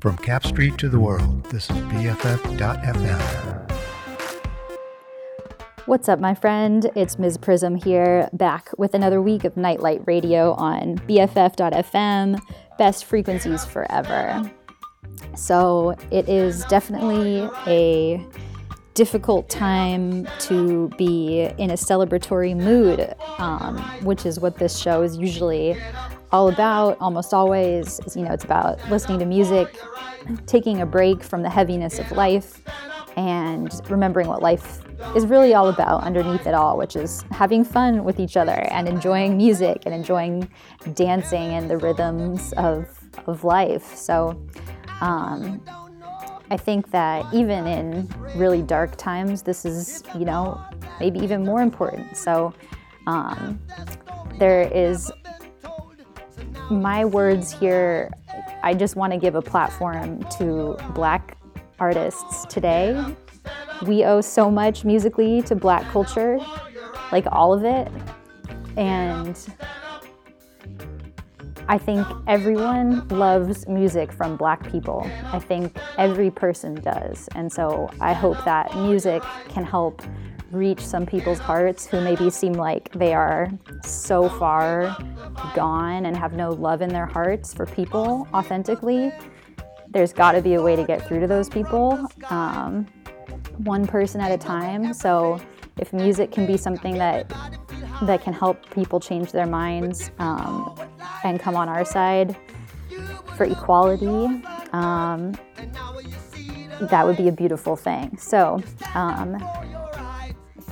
From Cap Street to the world, this is BFF.FM. What's up, my friend? It's MzPrizm here, back with another week of Nightlight Radio on BFF.FM, best frequencies forever. So, it is definitely a difficult time to be in a celebratory mood, um, which is what this show is usually all about. Almost always, you know, it's about listening to music, taking a break from the heaviness of life, and remembering what life is really all about underneath it all, which is having fun with each other and enjoying music and enjoying dancing and the rhythms of, of life. So, um, I think that even in really dark times, this is, you know, maybe even more important. So um, there is my words here. I just want to give a platform to Black artists today. We owe so much musically to Black culture, like all of it. And I think everyone loves music from black people. I think every person does. And so I hope that music can help reach some people's hearts who maybe seem like they are so far gone and have no love in their hearts for people authentically. There's got to be a way to get through to those people, um, one person at a time. So if music can be something that that can help people change their minds um, and come on our side for equality, um, that would be a beautiful thing. So, um,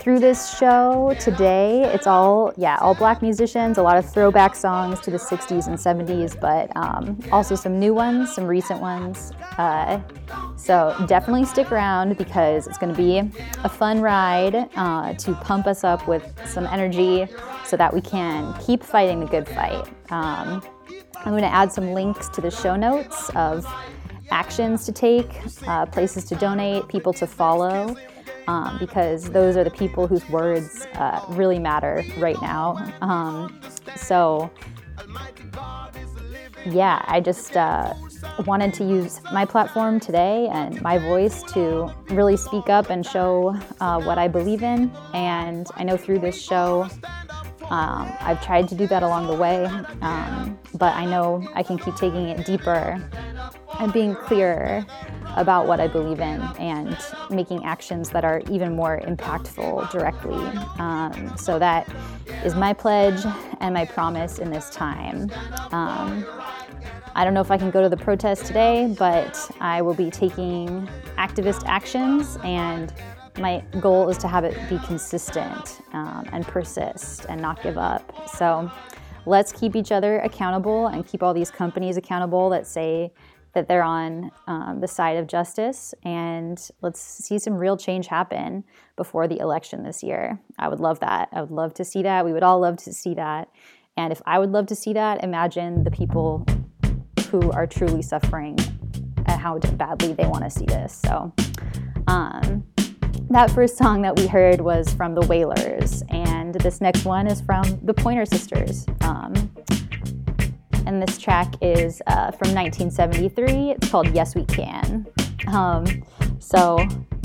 through this show today, it's all, yeah, all black musicians, a lot of throwback songs to the 60s and 70s, but um, also some new ones, some recent ones. Uh, so definitely stick around because it's going to be a fun ride uh, to pump us up with some energy so that we can keep fighting the good fight. Um, I'm going to add some links to the show notes of actions to take, uh, places to donate, people to follow um, because those are the people whose words uh, really matter right now. Um, so, yeah, I just uh, wanted to use my platform today and my voice to really speak up and show uh, what I believe in. And I know through this show, um, I've tried to do that along the way, um, but I know I can keep taking it deeper and being clearer about what I believe in and making actions that are even more impactful directly. Um, so that is my pledge and my promise in this time. Um, I don't know if I can go to the protest today, but I will be taking activist actions and my goal is to have it be consistent um, and persist and not give up. So let's keep each other accountable and keep all these companies accountable that say that they're on um, the side of justice and let's see some real change happen before the election this year. I would love that. I would love to see that. We would all love to see that. And if I would love to see that, imagine the people who are truly suffering and how badly they want to see this. So, um, that first song that we heard was from the Wailers, and this next one is from the Pointer Sisters. Um, and this track is uh, from 1973. It's called Yes We Can. Um, so,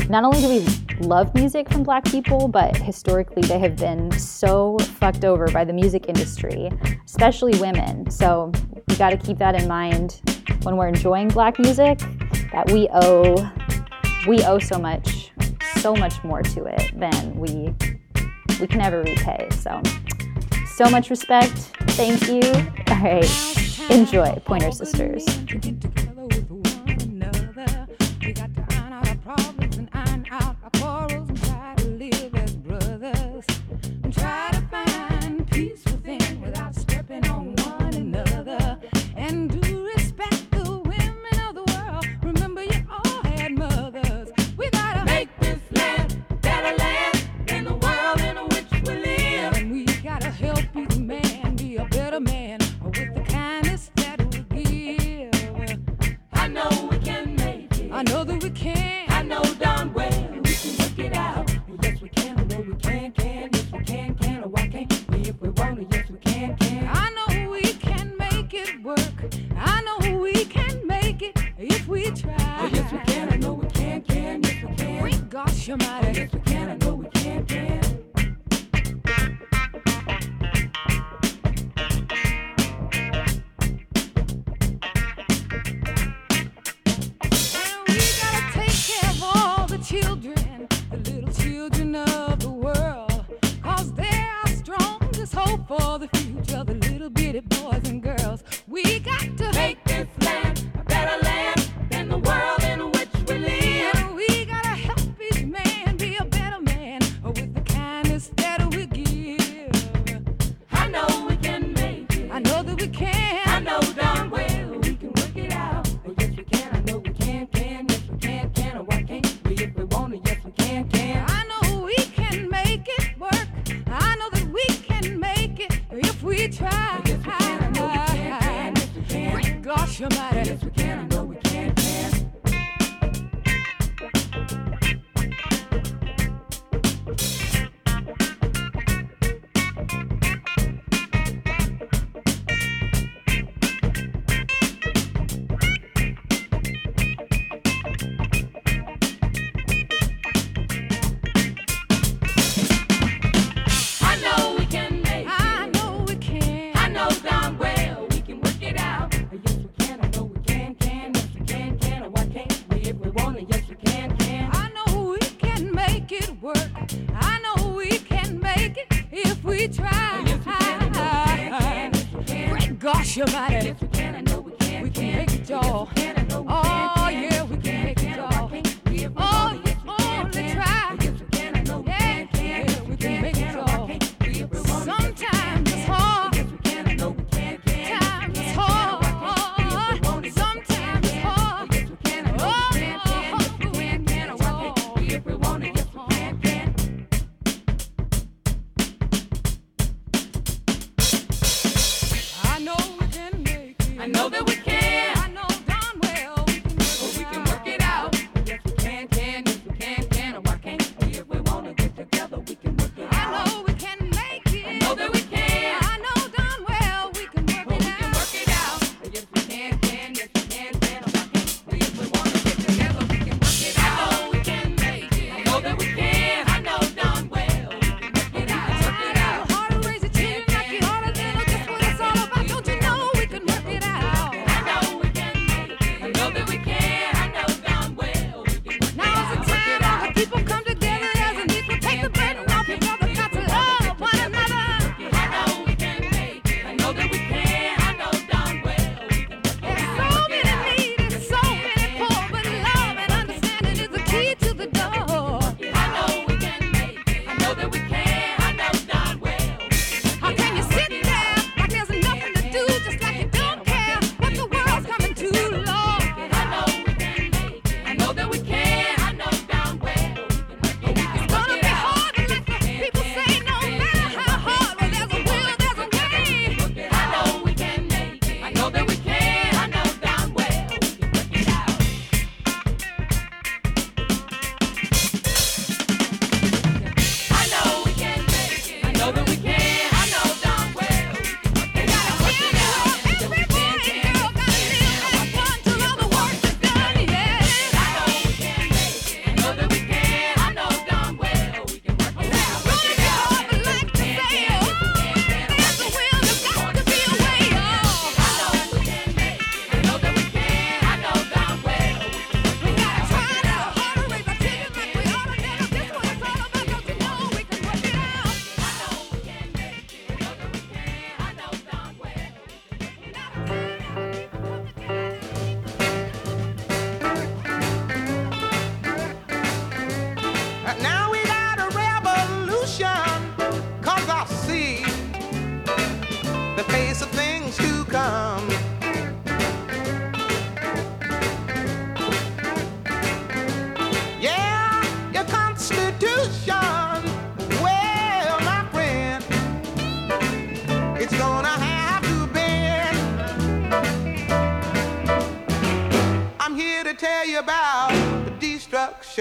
not only do we love music from black people, but historically they have been so fucked over by the music industry, especially women. So, we got to keep that in mind when we're enjoying black music that we owe we owe so much so much more to it than we we can ever repay. So, so much respect. Thank you. All right. Enjoy, Pointer Sisters. We can't. your right.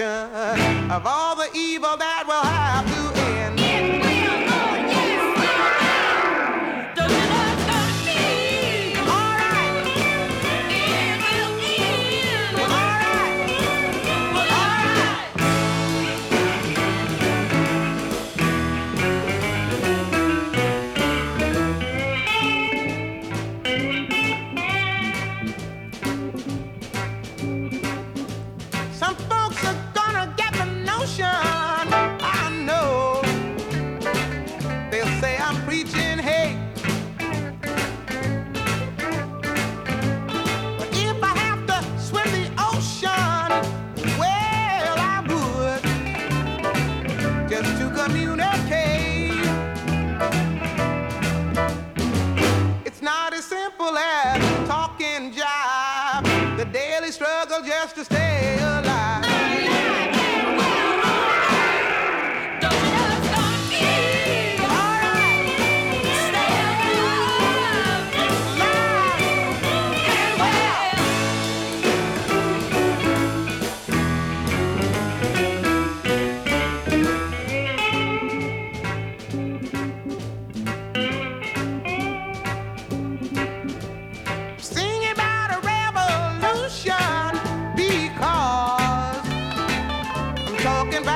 All talking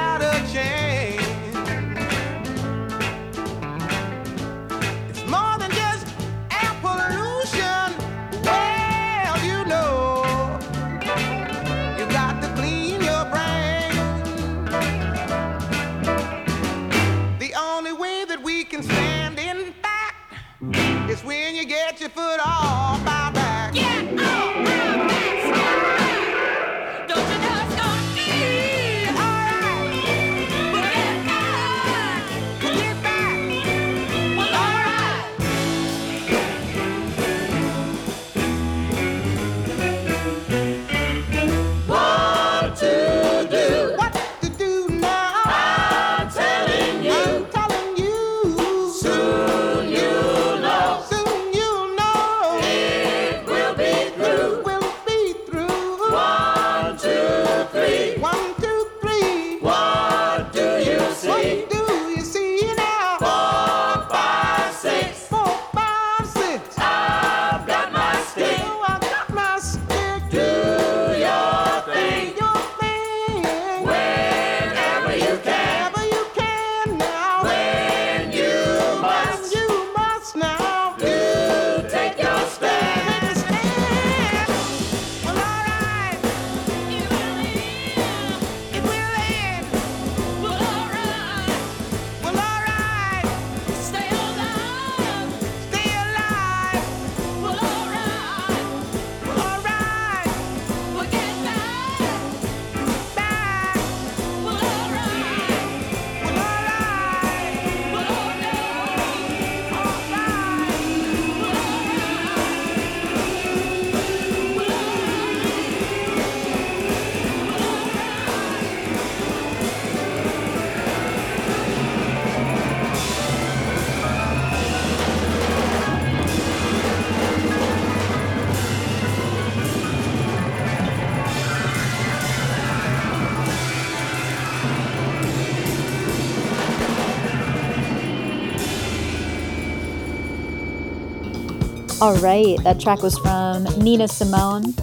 All right, that track was from Nina Simone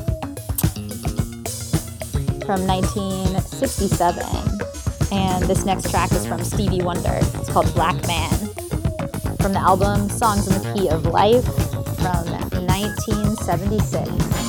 from 1967. And this next track is from Stevie Wonder. It's called Black Man from the album Songs in the Key of Life from 1976.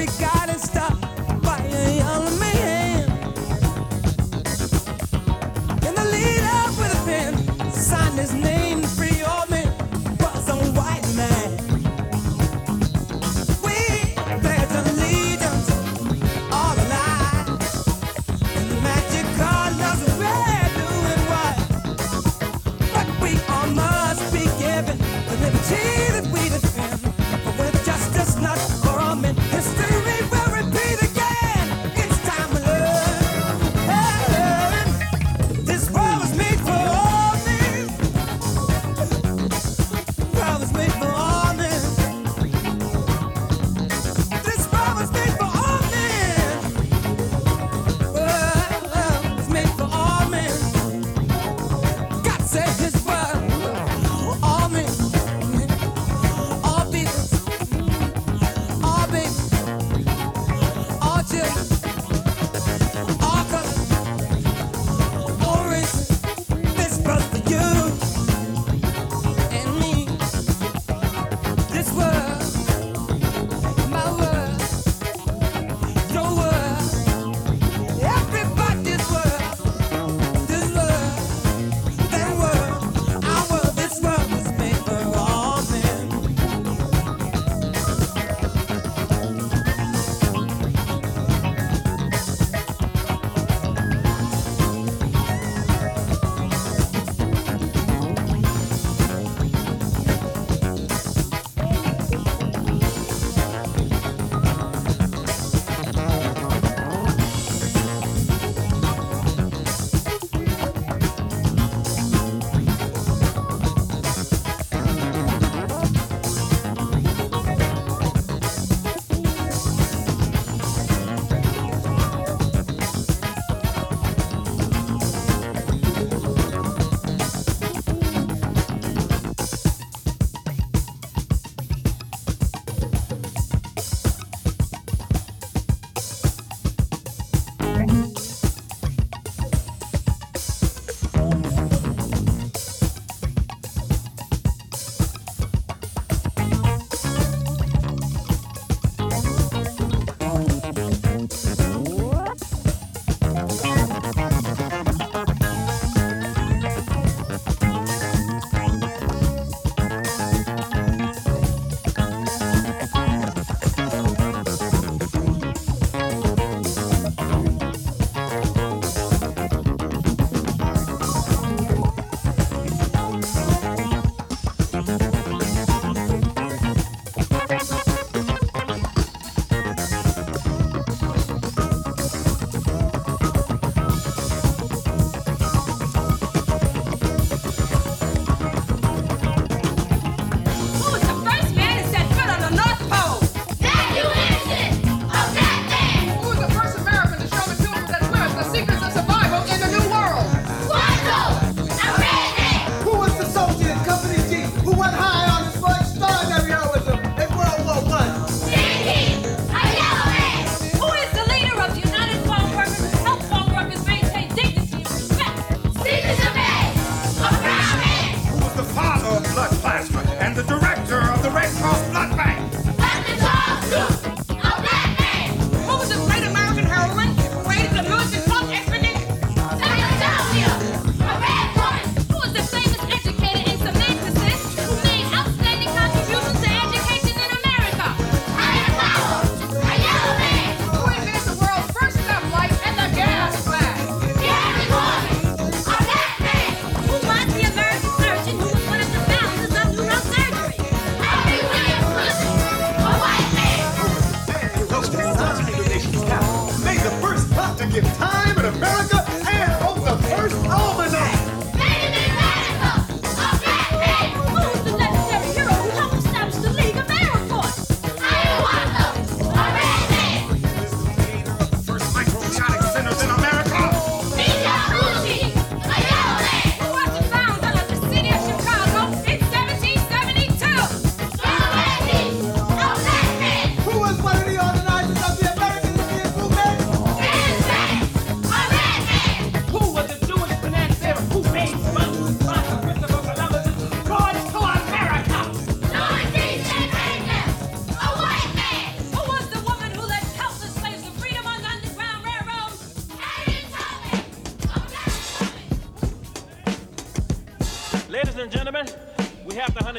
Our country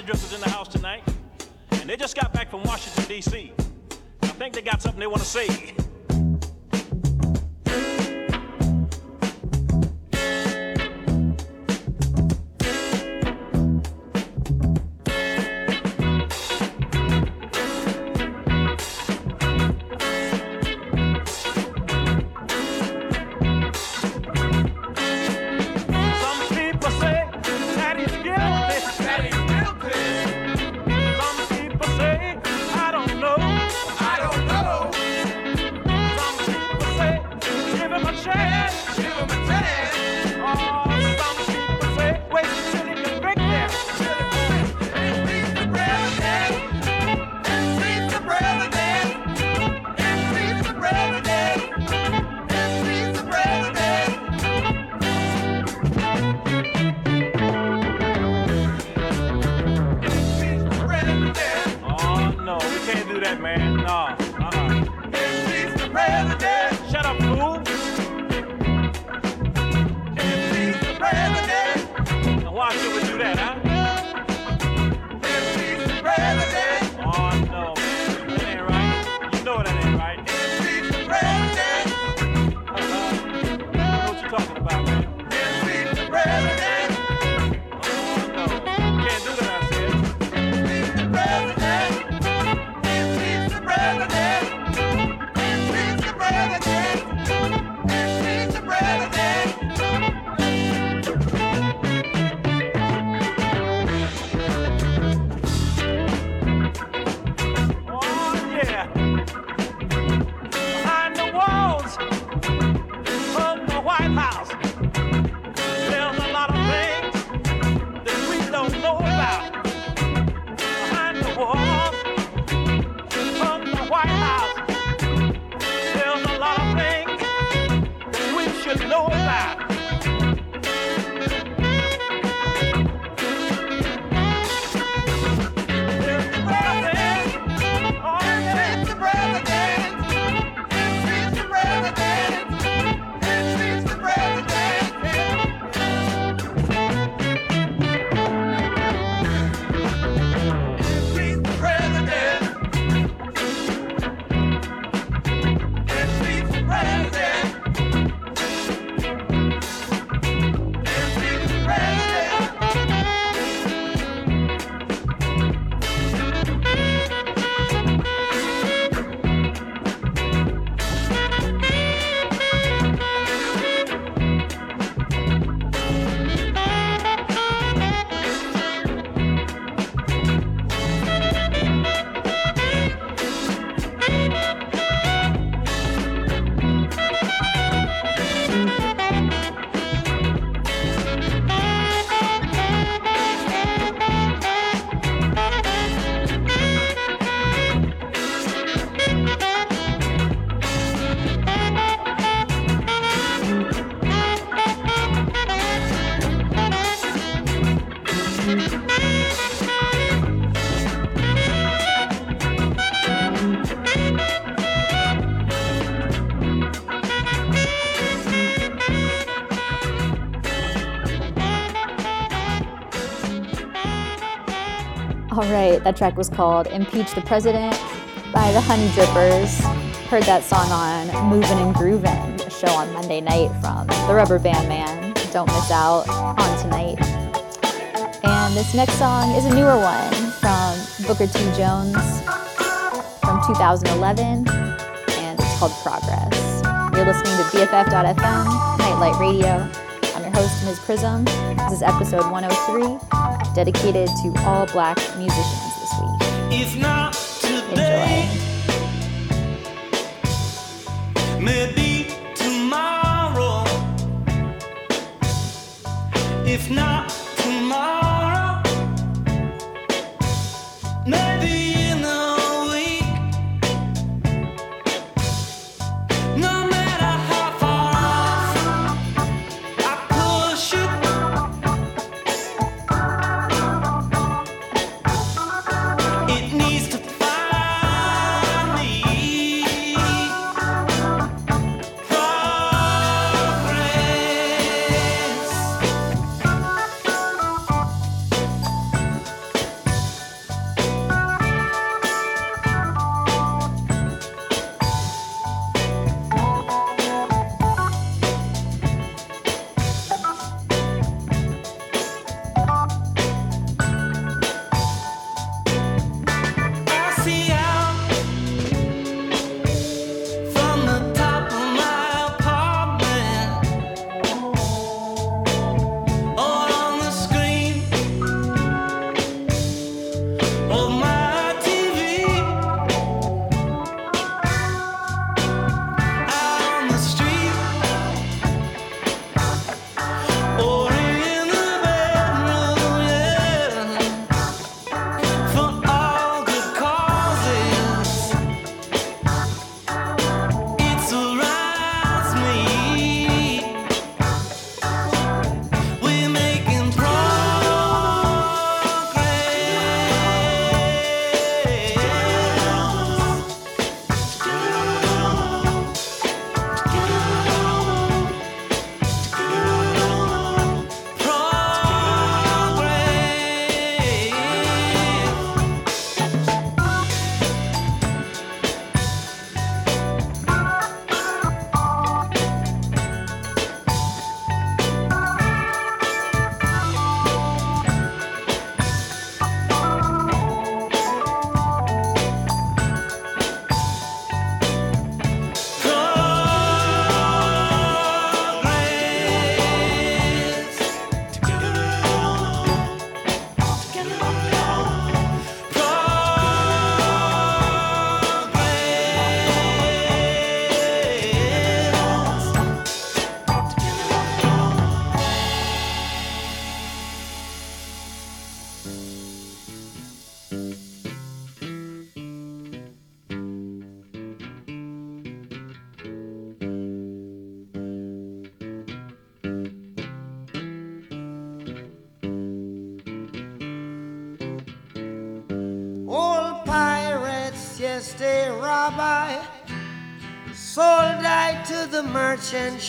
Honey Drippers in the house tonight, and they just got back from Washington, D.C. I think they got something they want to say. Right, that track was called Impeach the President by the Honey Drippers. Heard that song on Movin' and Groovin', a show on Monday night from the Rubber Band Man. Don't miss out on tonight. And this next song is a newer one from Booker T. Jones from 2011, and it's called Progress. You're listening to BFF.FM, Nightlight Radio. I'm your host, MzPrizm. This is episode 103, dedicated to all black musicians this week. If not Enjoy. maybe tomorrow. If not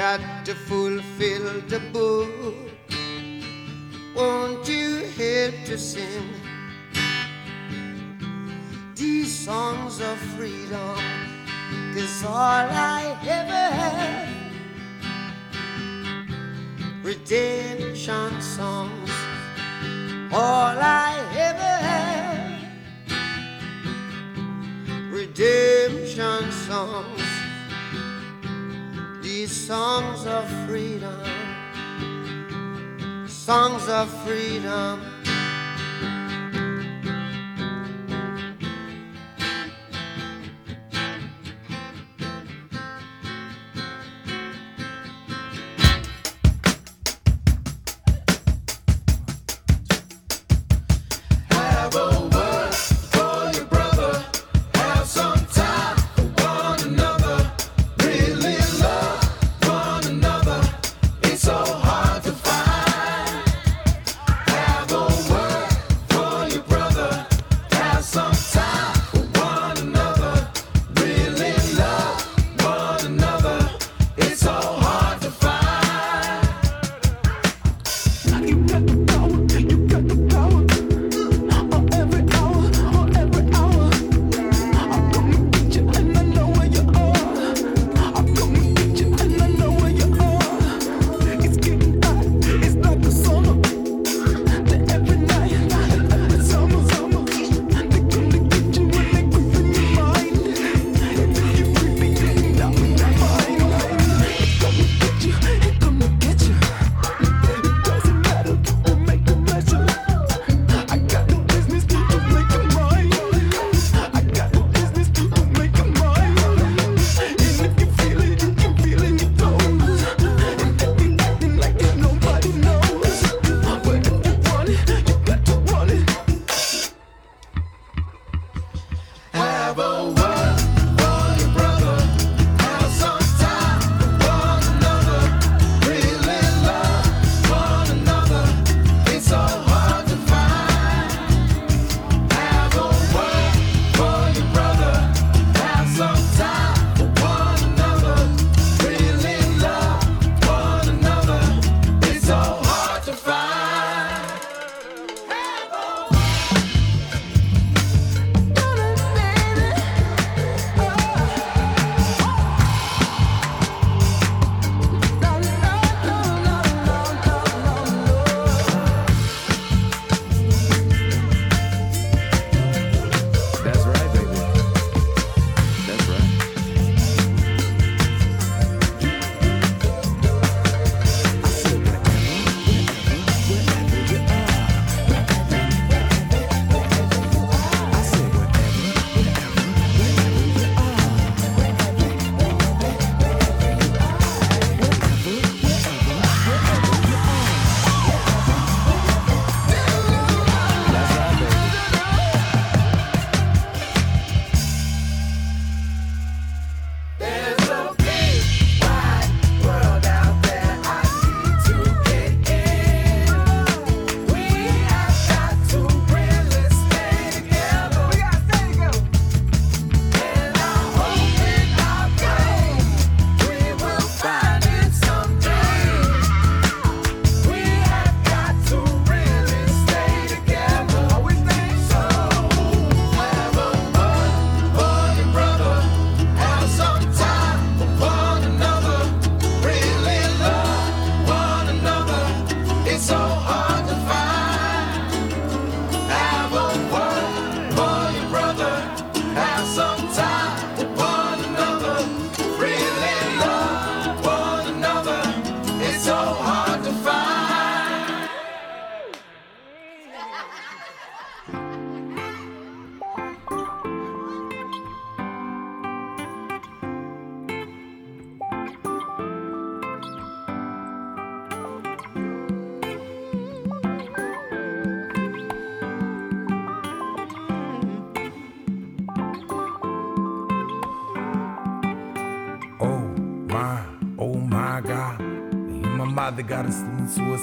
Got to fulfill the book. Won't you help to sing these songs of freedom? Cause all I ever had redemption songs. All I ever had redemption songs. Songs of freedom, songs of freedom.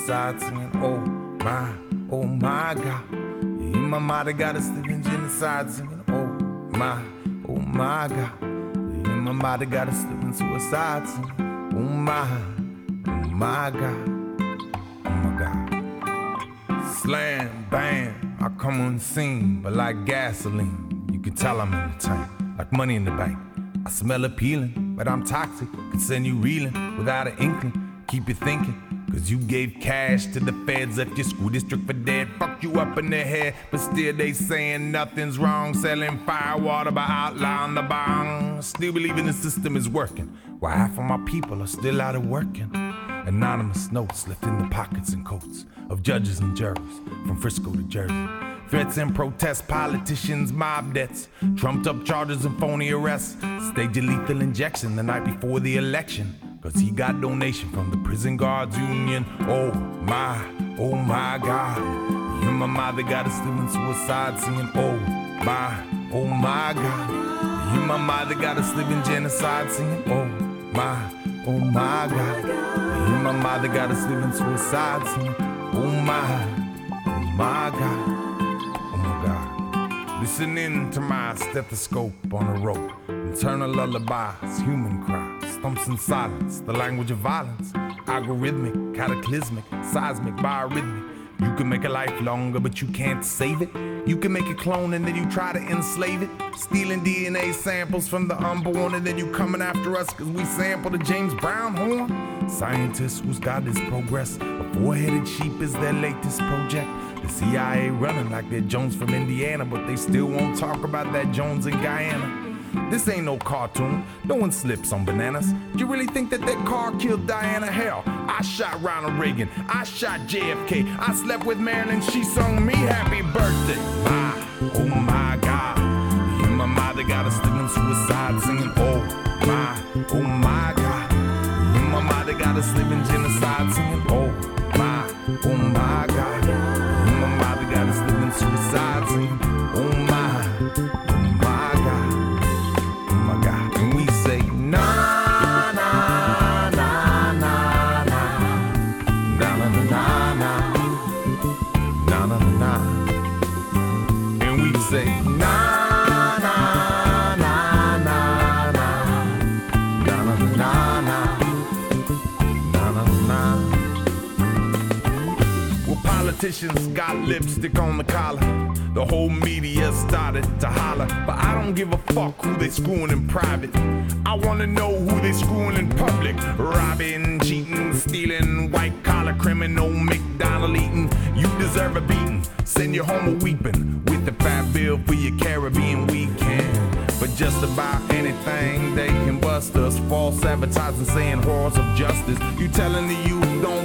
In oh my, oh my God. And my mother got a living genocide oh my, oh my God. And my mother got a living suicide oh my, oh my God. Oh my God. Slam, bam, I come on scene, but like gasoline, you can tell I'm in the tank, like money in the bank. I smell appealing, but I'm toxic, can send you reeling without an inkling. Keep you thinking, cause you gave cash to the feds, left your school district for dead, fuck you up in the head, but still they saying nothing's wrong, selling firewater by outlawing the bong. Still believing the system is working, while half of my people are still out of working. Anonymous notes left in the pockets and coats of judges and jurors from Frisco to Jersey. Threats and protests, politicians, mob debts, trumped up charges and phony arrests. Stage a lethal injection the night before the election. Cause he got donation from the prison guards union. Oh my, oh my God. You oh oh oh and my mother got us living suicide singing. Oh my, oh my God. You and my mother got us living genocide singing. Oh my, oh my God. You and my mother got us living suicide singing. Oh my, oh my God. Oh my God. Listening to my stethoscope on a rope. Internal lullabies, human cries, in silence, the language of violence. Algorithmic, cataclysmic, seismic, biorhythmic. You can make a life longer, but you can't save it. You can make a clone and then you try to enslave it. Stealing DNA samples from the unborn and then you coming after us because we sampled a James Brown horn. Scientists whose God is progress. A four headed sheep is their latest project. The CIA running like they're Jones from Indiana, but they still won't talk about that Jones in Guyana. This ain't no cartoon. No one slips on bananas. You really think that that car killed Diana? Hell, I shot Ronald Reagan. I shot JFK. I slept with Marilyn. She sung me happy birthday. My, oh my God. And my mother got us living suicide singing. Oh my, oh my God. And my mother got us living genocide singing. Politicians got lipstick on the collar. The whole media started to holler. But I don't give a fuck who they screwing in private. I wanna know who they screwing in public. Robbing, cheating, stealing, white collar criminal, McDonald eating. You deserve a beating. Send you home a weeping with the fat bill for your Caribbean weekend. But just about anything they can bust us. False advertising saying horrors of justice. You telling the youth don't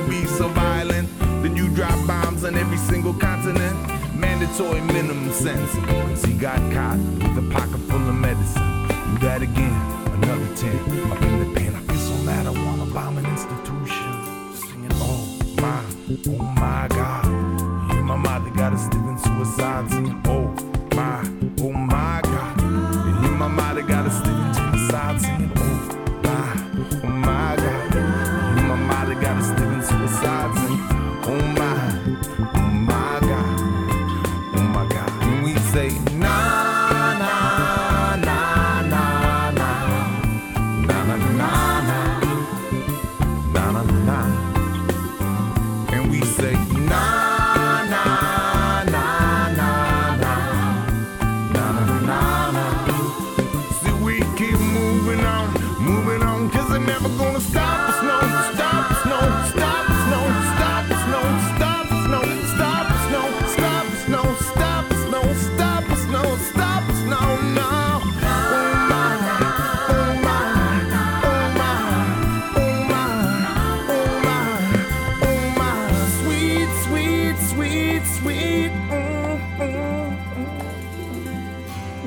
drop bombs on every single continent. Mandatory minimum sentence. He got caught with a pocket full of medicine. Do that again, another 10. Up in the pen, I feel so mad I wanna bomb an institution. Singing, oh my, oh my God. And my mother got us living suicide. Singing, oh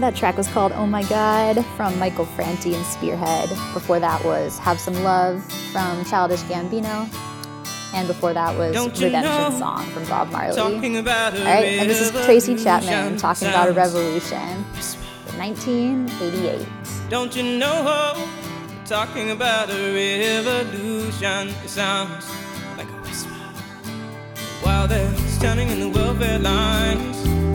That track was called Oh My God from Michael Franti and Spearhead. Before that was Have Some Love from Childish Gambino. And before that was Redemption know, Song from Bob Marley. All right, and this is Tracy Chapman talking about a revolution. 1988. Don't you know? Talking about a revolution. It sounds like a whisper. While they're standing in the welfare lines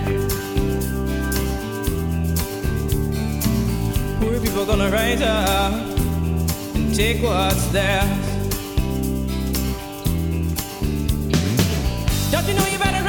Poor people gonna rise up and take what's theirs. Don't you know you better?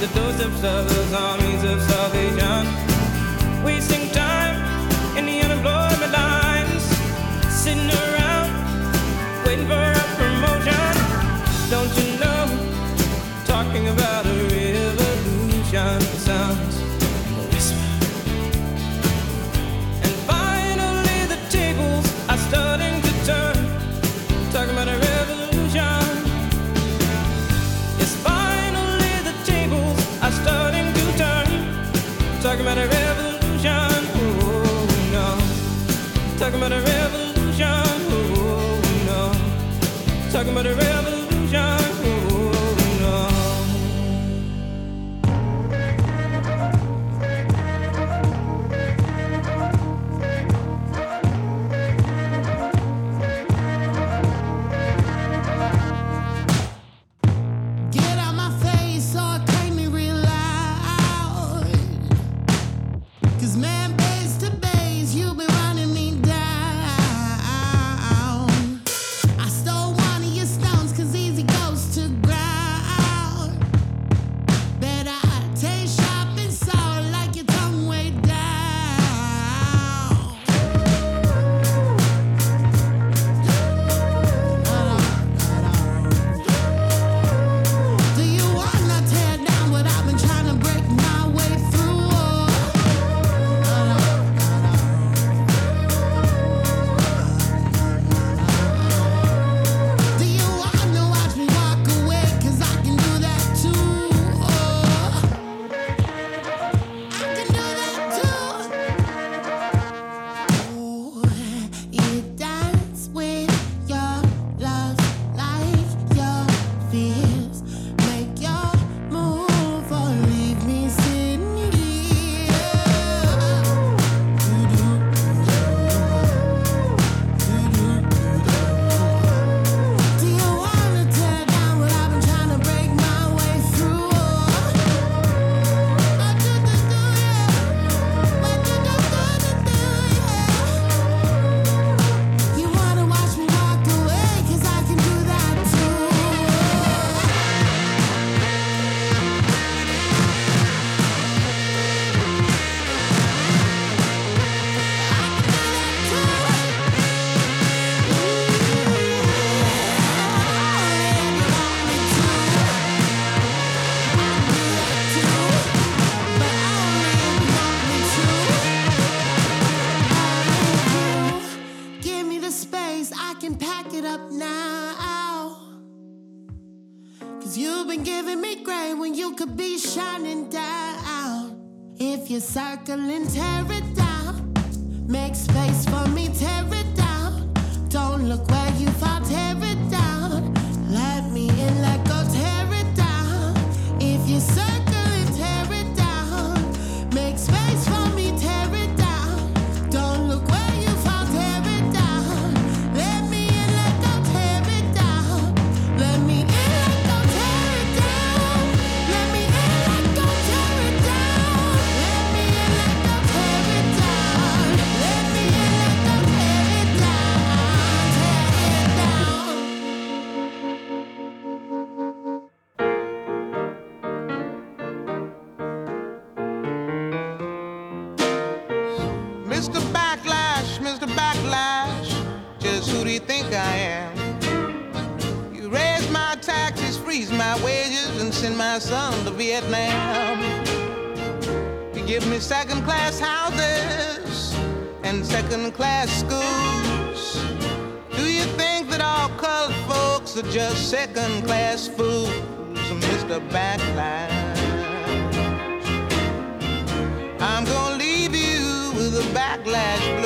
the doors of those armies of salvation, wasting time. Raise my wages and send my son to Vietnam. You give me second class houses and second class schools. Do you think that all colored folks are just second class fools, Mr. Backlash? I'm gonna leave you with a backlash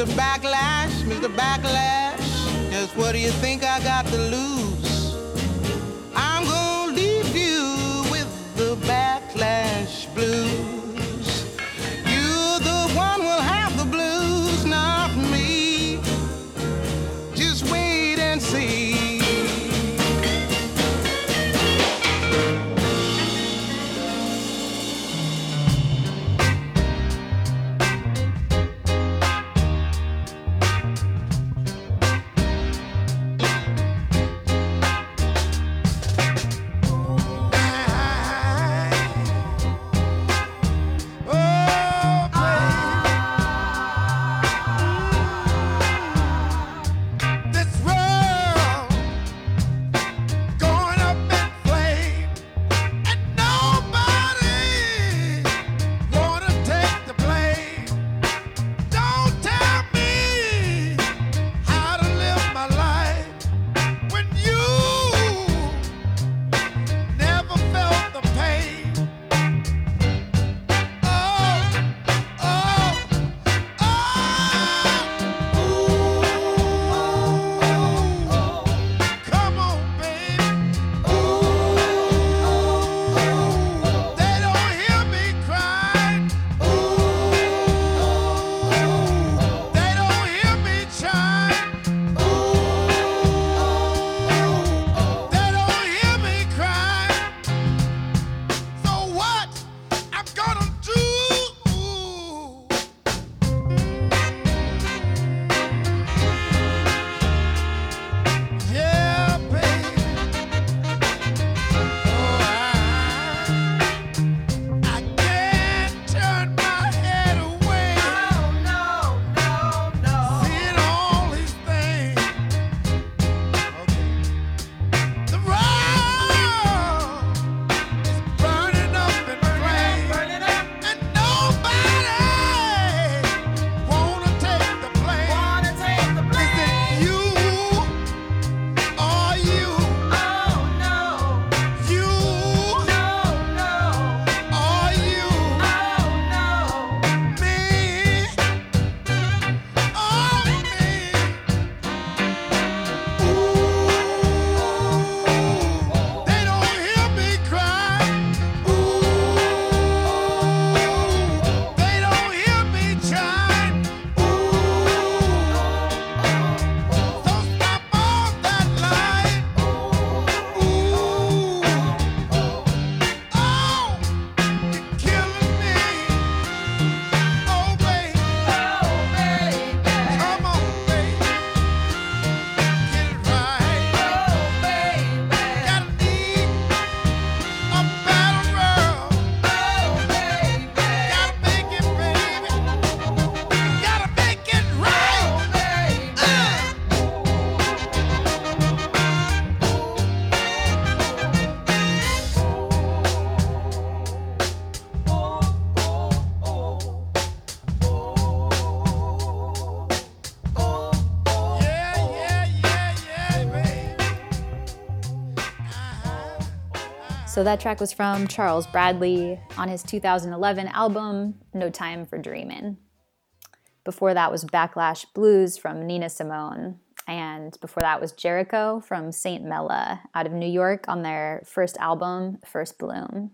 Mr. Backlash, Mr. Backlash, just what do you think I got to lose? So that track was from Charles Bradley on his 2011 album, No Time for Dreamin'. Before that was Backlash Blues from Nina Simone. And before that was Jericho from St. Mella out of New York on their first album, First Bloom.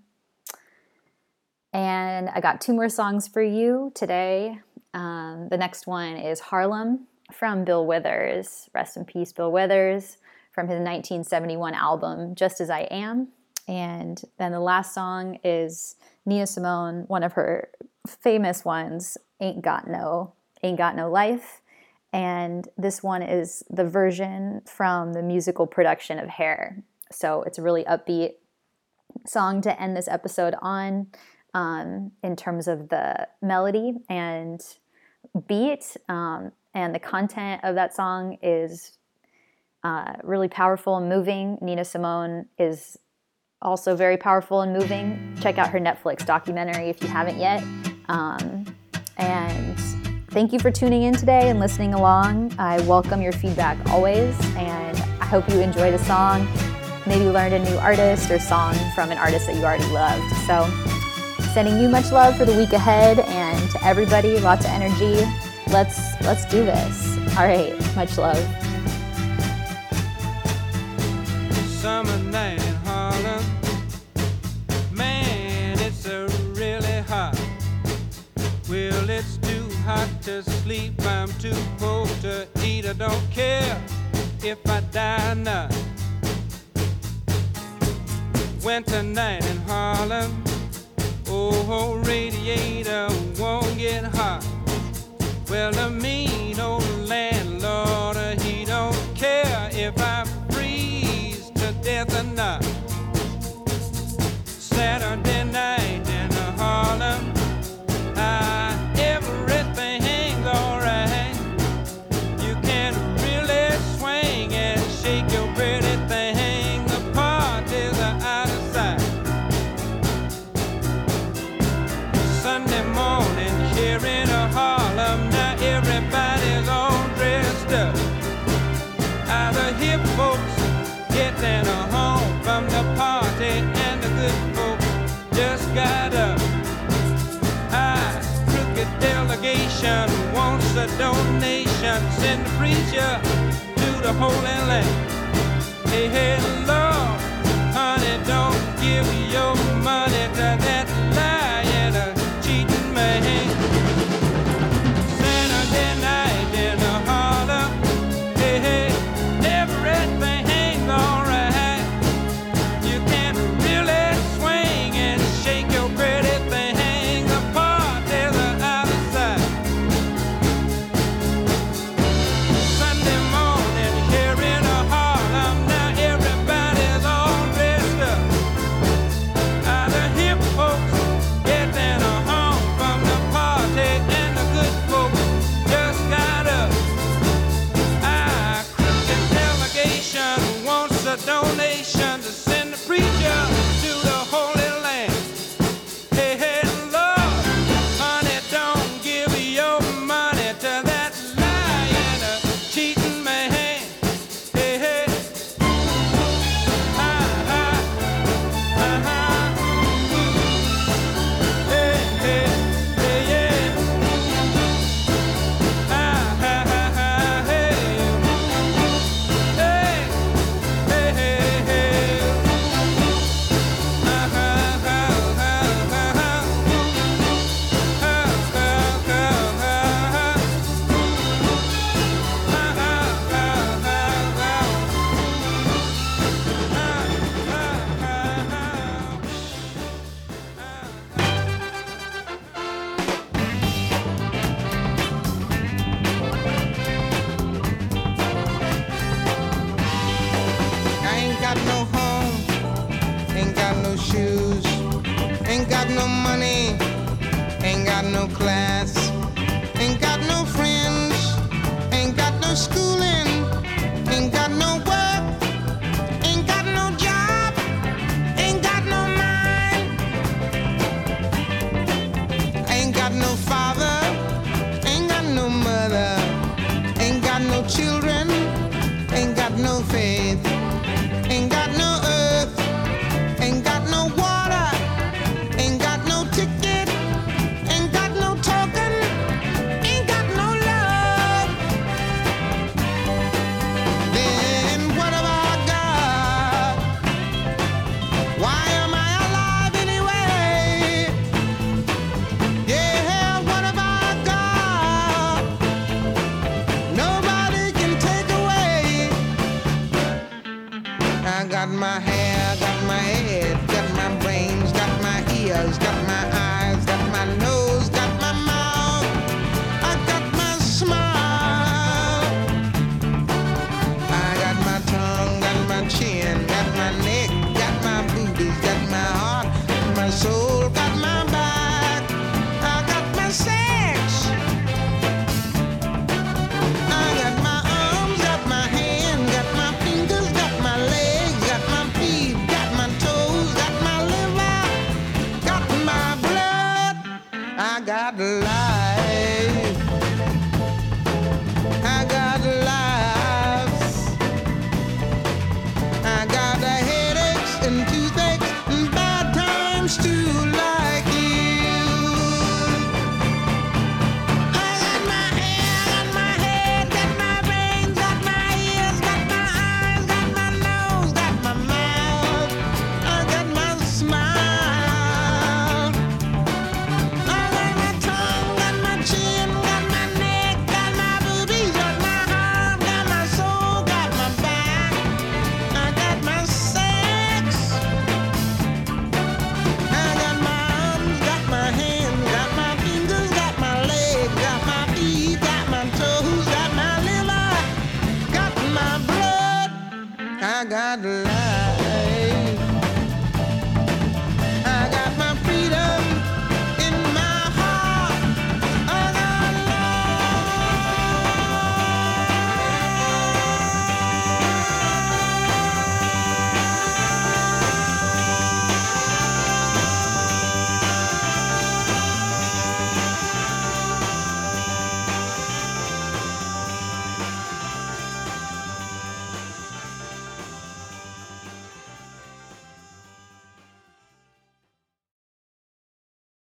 And I got two more songs for you today. Um, the next one is Harlem from Bill Withers. Rest in peace, Bill Withers, from his 1971 album, Just As I Am. And then the last song is Nina Simone, one of her famous ones, Ain't Got No, Ain't Got No Life. And this one is the version from the musical production of Hair. So it's a really upbeat song to end this episode on um, in terms of the melody and beat. Um, and the content of that song is uh, really powerful and moving. Nina Simone is also very powerful and moving. Check out her Netflix documentary if you haven't yet. Um, and thank you for tuning in today and listening along. I welcome your feedback always, and I hope you enjoyed a song, maybe learned a new artist or song from an artist that you already loved. So, sending you much love for the week ahead, and to everybody, lots of energy. Let's let's do this. All right, much love. summer night hot to sleep. I'm too poor to eat. I don't care if I die or not. Winter night in Harlem. Oh, radiator won't get hot. Well, the mean old landlord, donation. Send the preacher to the Holy Land. Hey, hey, Lord, honey, don't give me your